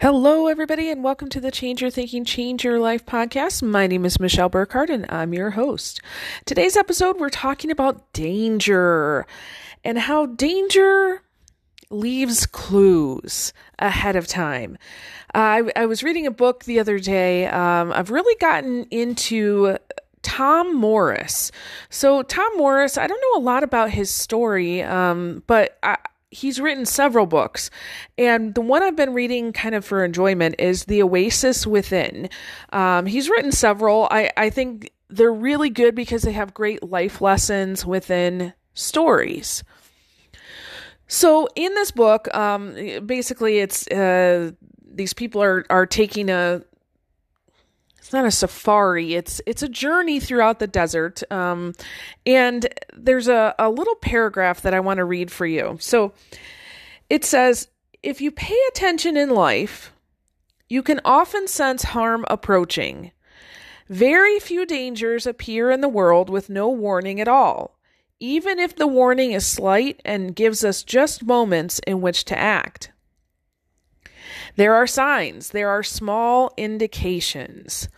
Hello, everybody, and welcome to the Change Your Thinking, Change Your Life podcast. My name is Michelle Burkhardt, and I'm your host. Today's episode, we're talking about danger and how danger leaves clues ahead of time. Uh, I, I, was reading a book the other day. Um, I've really gotten into Tom Morris. So, Tom Morris, I don't know a lot about his story, um, but I, he's written several books and the one i've been reading kind of for enjoyment is the oasis within. Um, he's written several. I, I think they're really good because they have great life lessons within stories. So in this book um, basically it's uh, these people are are taking a it's not a safari it's it's a journey throughout the desert um, and there's a, a little paragraph that i want to read for you. So it says if you pay attention in life you can often sense harm approaching. Very few dangers appear in the world with no warning at all even if the warning is slight and gives us just moments in which to act. There are signs, there are small indications.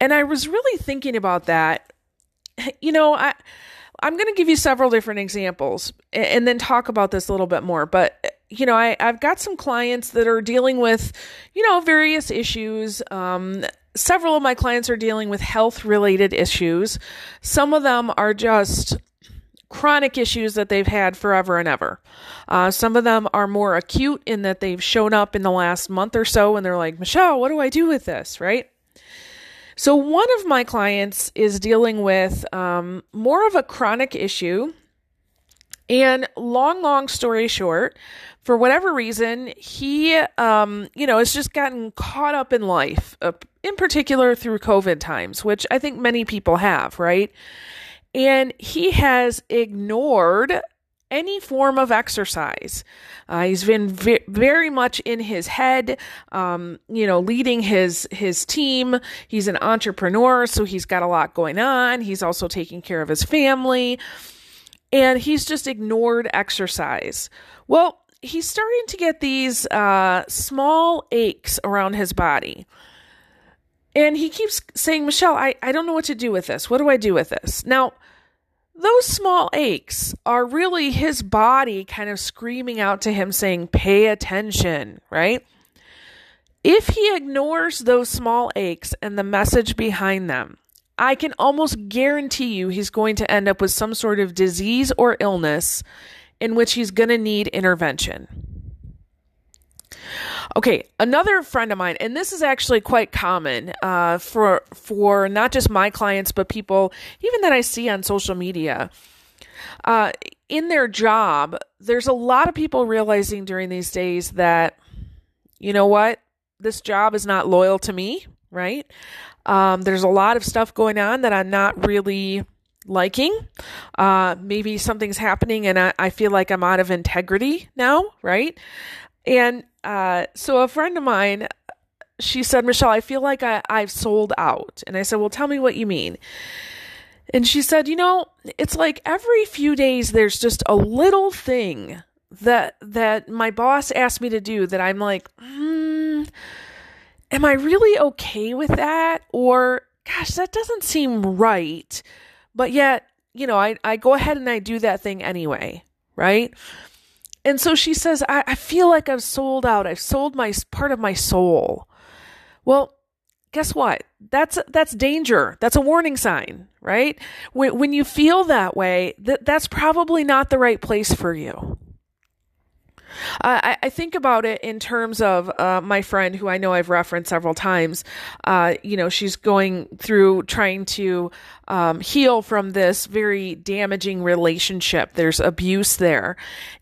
And I was really thinking about that. You know, I I'm going to give you several different examples and then talk about this a little bit more. But you know, I I've got some clients that are dealing with, you know, various issues. Um, several of my clients are dealing with health related issues. Some of them are just chronic issues that they've had forever and ever. Uh, some of them are more acute in that they've shown up in the last month or so and they're like, Michelle, what do I do with this? Right? So, one of my clients is dealing with um, more of a chronic issue. And long, long story short, for whatever reason, he, um, you know, has just gotten caught up in life, uh, in particular through COVID times, which I think many people have, right? and he has ignored any form of exercise. Uh, he's been v- very much in his head, um, you know, leading his his team. He's an entrepreneur, so he's got a lot going on. He's also taking care of his family, and he's just ignored exercise. Well, he's starting to get these uh, small aches around his body. And he keeps saying, Michelle, I, I don't know what to do with this. What do I do with this? Now, those small aches are really his body kind of screaming out to him saying, pay attention, right? If he ignores those small aches and the message behind them, I can almost guarantee you he's going to end up with some sort of disease or illness in which he's going to need intervention. Okay, another friend of mine, and this is actually quite common uh, for for not just my clients, but people even that I see on social media. Uh, in their job, there's a lot of people realizing during these days that, you know what, this job is not loyal to me, right? Um, there's a lot of stuff going on that I'm not really liking. Uh, maybe something's happening and I, I, feel like I'm out of integrity now, right? And uh, so a friend of mine, she said, Michelle, I feel like I, I've sold out. And I said, Well, tell me what you mean. And she said, You know, it's like every few days there's just a little thing that that my boss asked me to do that I'm like, hmm, am I really okay with that? Or gosh, that doesn't seem right. But yet, you know, I, I go ahead and I do that thing anyway, right? And so she says, I, I feel like I've sold out. I've sold my part of my soul. Well, guess what? That's that's danger. That's a warning sign, right? When when you feel that way, that that's probably not the right place for you. I, I, think about it in terms of uh, my friend who I know I've referenced several times. Uh, you know, she's going through trying to um, heal from this very damaging relationship. There's abuse there.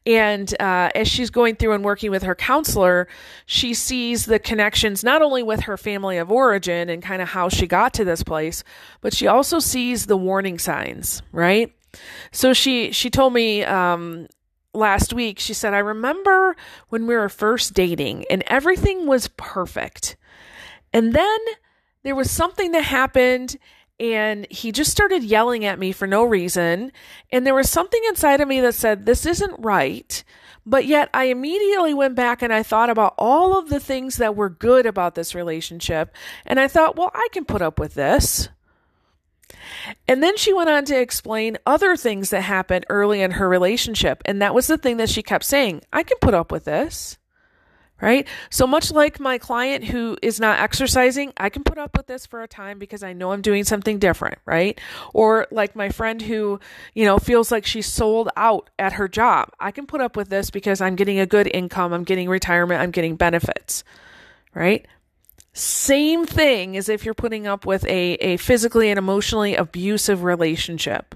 And uh, as she's going through and working with her counselor, she sees the connections not only with her family of origin and kind of how she got to this place, but she also sees the warning signs, right? So she she told me um, last week, she said, I remember when we were first dating and everything was perfect. And then there was something that happened and he just started yelling at me for no reason. And there was something inside of me that said, This isn't right. But yet I immediately went back and I thought about all of the things that were good about this relationship. And I thought, well, I can put up with this. And then she went on to explain other things that happened early in her relationship. And that was the thing that she kept saying I can put up with this right? So much like my client who is not exercising, I can put up with this for a time because I know I'm doing something different, right? Or like my friend who, you know, feels like she's sold out at her job. I can put up with this because I'm getting a good income, I'm getting retirement, I'm getting benefits, right? Same thing as if you're putting up with a, a physically and emotionally abusive relationship.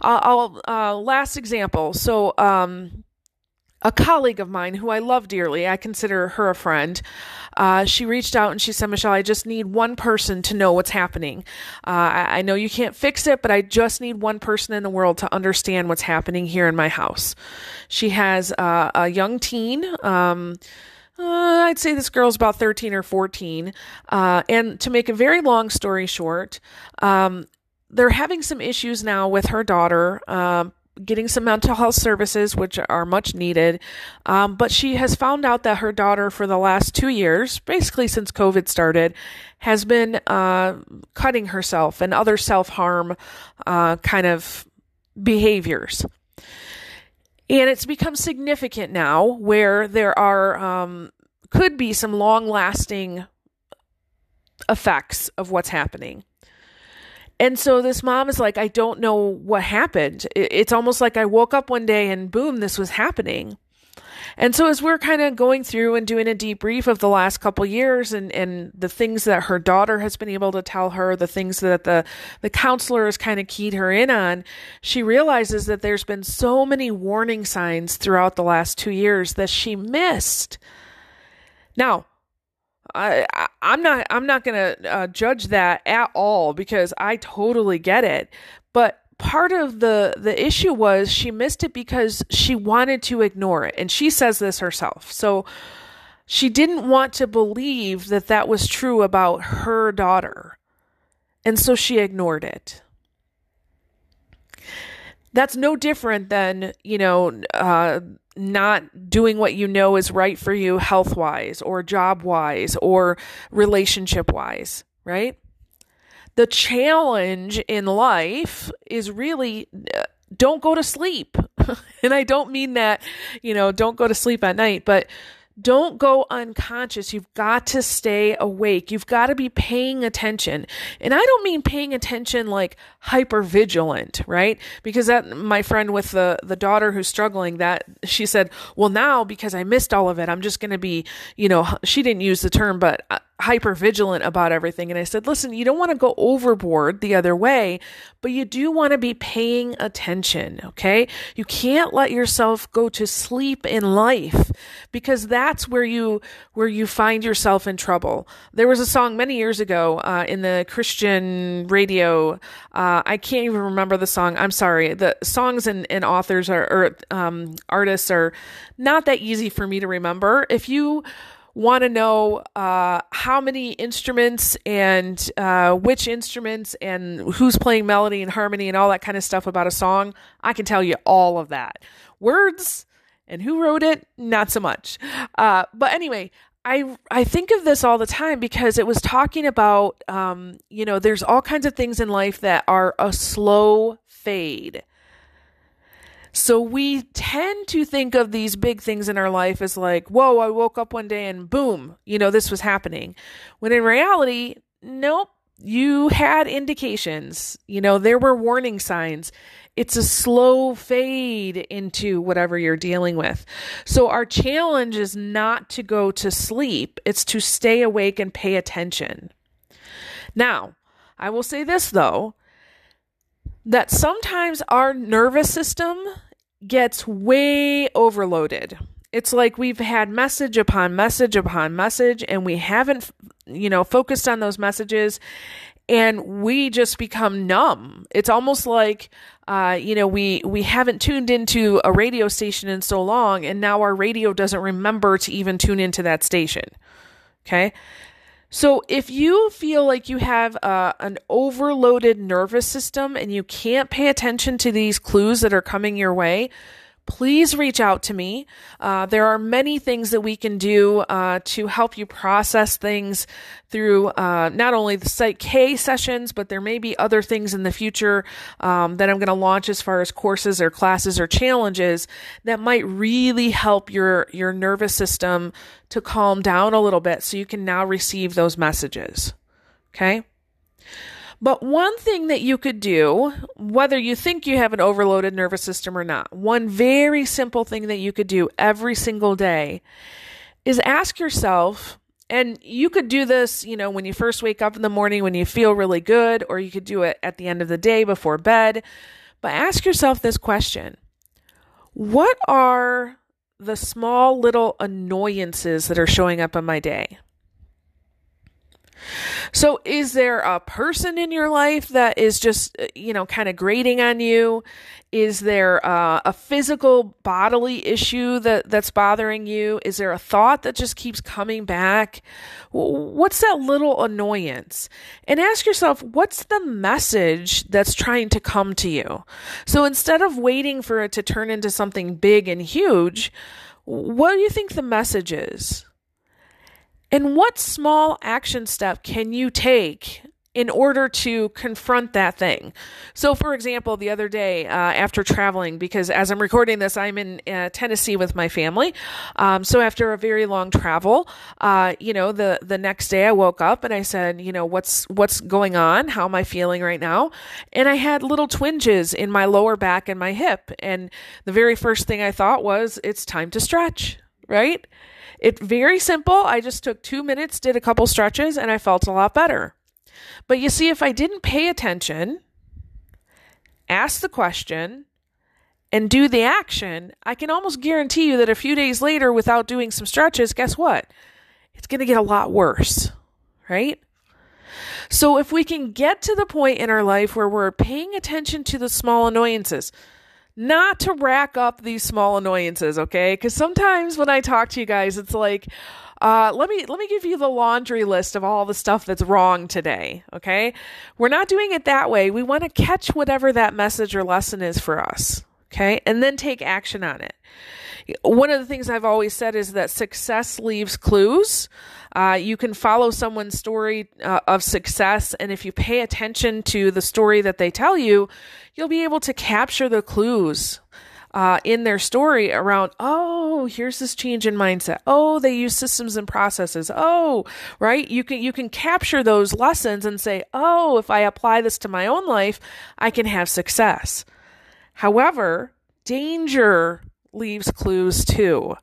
Uh, uh, last example. So, um, a colleague of mine who I love dearly, I consider her a friend. Uh, she reached out and she said, Michelle, I just need one person to know what's happening. Uh, I, I, know you can't fix it, but I just need one person in the world to understand what's happening here in my house. She has uh, a young teen. Um, uh, I'd say this girl's about 13 or 14. Uh, and to make a very long story short, um, they're having some issues now with her daughter. Um, getting some mental health services, which are much needed. Um, but she has found out that her daughter, for the last two years, basically since COVID started, has been uh, cutting herself and other self harm uh, kind of behaviors. And it's become significant now where there are, um, could be some long lasting effects of what's happening. And so this mom is like, I don't know what happened. It's almost like I woke up one day and boom, this was happening. And so as we're kind of going through and doing a debrief of the last couple years and, and the things that her daughter has been able to tell her, the things that the, the counselor has kind of keyed her in on, she realizes that there's been so many warning signs throughout the last two years that she missed. Now, I, am not I'm not gonna uh, judge that at all because I totally get it. But part of the the issue was she missed it because she wanted to ignore it, and she says this herself. So she didn't want to believe that that was true about her daughter, and so she ignored it. That's no different than you know uh, not doing what you know is right for you health wise or job wise or relationship wise right the challenge in life is really uh, don't go to sleep and i don't mean that you know don't go to sleep at night but don't go unconscious. You've got to stay awake. You've got to be paying attention. And I don't mean paying attention like hyper vigilant, right? Because that my friend with the the daughter who's struggling that she said, "Well, now because I missed all of it, I'm just going to be, you know, she didn't use the term, but uh, hyper vigilant about everything. And I said, listen, you don't want to go overboard the other way, but you do want to be paying attention. Okay. You can't let yourself go to sleep in life because that's where you, where you find yourself in trouble. There was a song many years ago, uh, in the Christian radio. Uh, I can't even remember the song. I'm sorry. The songs and, and authors are, or, um, artists are not that easy for me to remember. If you, want to know uh, how many instruments and uh, which instruments and who's playing melody and harmony and all that kind of stuff about a song, I can tell you all of that. Words and who wrote it, not so much. Uh, but anyway, I I think of this all the time because it was talking about um, you know there's all kinds of things in life that are a slow fade. So we tend to think of these big things in our life as like, whoa, I woke up one day and boom, you know, this was happening. When in reality, nope, you had indications, you know, there were warning signs. It's a slow fade into whatever you're dealing with. So our challenge is not to go to sleep, it's to stay awake and pay attention. Now, I will say this though, that sometimes our nervous system gets way overloaded. It's like we've had message upon message upon message, and we haven't, you know, focused on those messages, and we just become numb. It's almost like, uh, you know, we we haven't tuned into a radio station in so long, and now our radio doesn't remember to even tune into that station. Okay, so, if you feel like you have uh, an overloaded nervous system and you can't pay attention to these clues that are coming your way, please reach out to me. Uh, there are many things that we can do uh, to help you process things through uh, not only the Psych K sessions, but there may be other things in the future um, that I'm going to launch as far as courses or classes or challenges that might really help your your nervous system to calm down a little bit, so you can now receive those messages. Okay. But one thing that you could do, whether you think you have an overloaded nervous system or not, one very simple thing that you could do every single day is ask yourself, and you could do this, you know, when you first wake up in the morning when you feel really good, or you could do it at the end of the day before bed. But ask yourself this question What are the small little annoyances that are showing up in my day? So, is there a person in your life that is just, uh, you know, kind of grating on you? Is there uh, a physical bodily issue that, that's bothering you? Is there a thought that just keeps coming back? What's that little annoyance? And ask yourself, what's the message that's trying to come to you? So instead of waiting for it to turn into something big and huge, what do you think the message is? And what small action step can you take in order to confront that thing. So, for example, the other day uh, after traveling, because as I'm recording this, I'm in uh, Tennessee with my family. Um, so after a very long travel, uh, you know, the the next day I woke up and I said, you know, what's what's going on? How am I feeling right now? And I had little twinges in my lower back and my hip, and the very first thing I thought was, it's time to stretch, right? It very simple. I just took two minutes, did a couple stretches, and I felt a lot better. But you see, if I didn't pay attention, ask the question, and do the action, I can almost guarantee you that a few days later, without doing some stretches, guess what? It's going to get a lot worse, right? So, if we can get to the point in our life where we're paying attention to the small annoyances, not to rack up these small annoyances, okay? Because sometimes when I talk to you guys, it's like, uh, let me let me give you the laundry list of all the stuff that's wrong today. Okay, we're not doing it that way. We want to catch whatever that message or lesson is for us. Okay, and then take action on it. One of the things I've always said is that success leaves clues. Uh, you can follow someone's story uh, of success, and if you pay attention to the story that they tell you, you'll be able to capture the clues uh, in their story around, oh, here's this change in mindset. Oh, they use systems and processes. Oh, right. You can, you can capture those lessons and say, oh, if I apply this to my own life, I can have success. However, danger leaves clues too.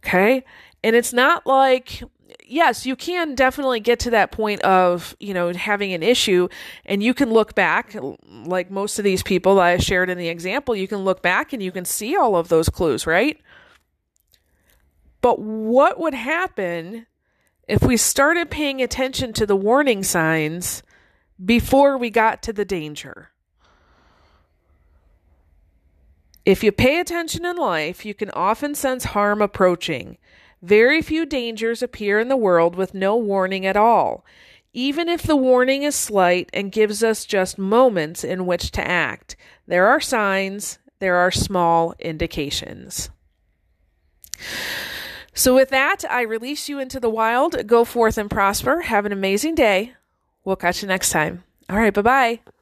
Okay. And it's not like, yes, you can definitely get to that point of, you know, having an issue and you can look back, like most of these people I shared in the example, you can look back and you can see all of those clues, right? But what would happen if we started paying attention to the warning signs before we got to the danger? If you pay attention in life, you can often sense harm approaching. Very few dangers appear in the world with no warning at all, even if the warning is slight and gives us just moments in which to act. There are signs, there are small indications. So, with that, I release you into the wild. Go forth and prosper. Have an amazing day. We'll catch you next time. All right, bye bye.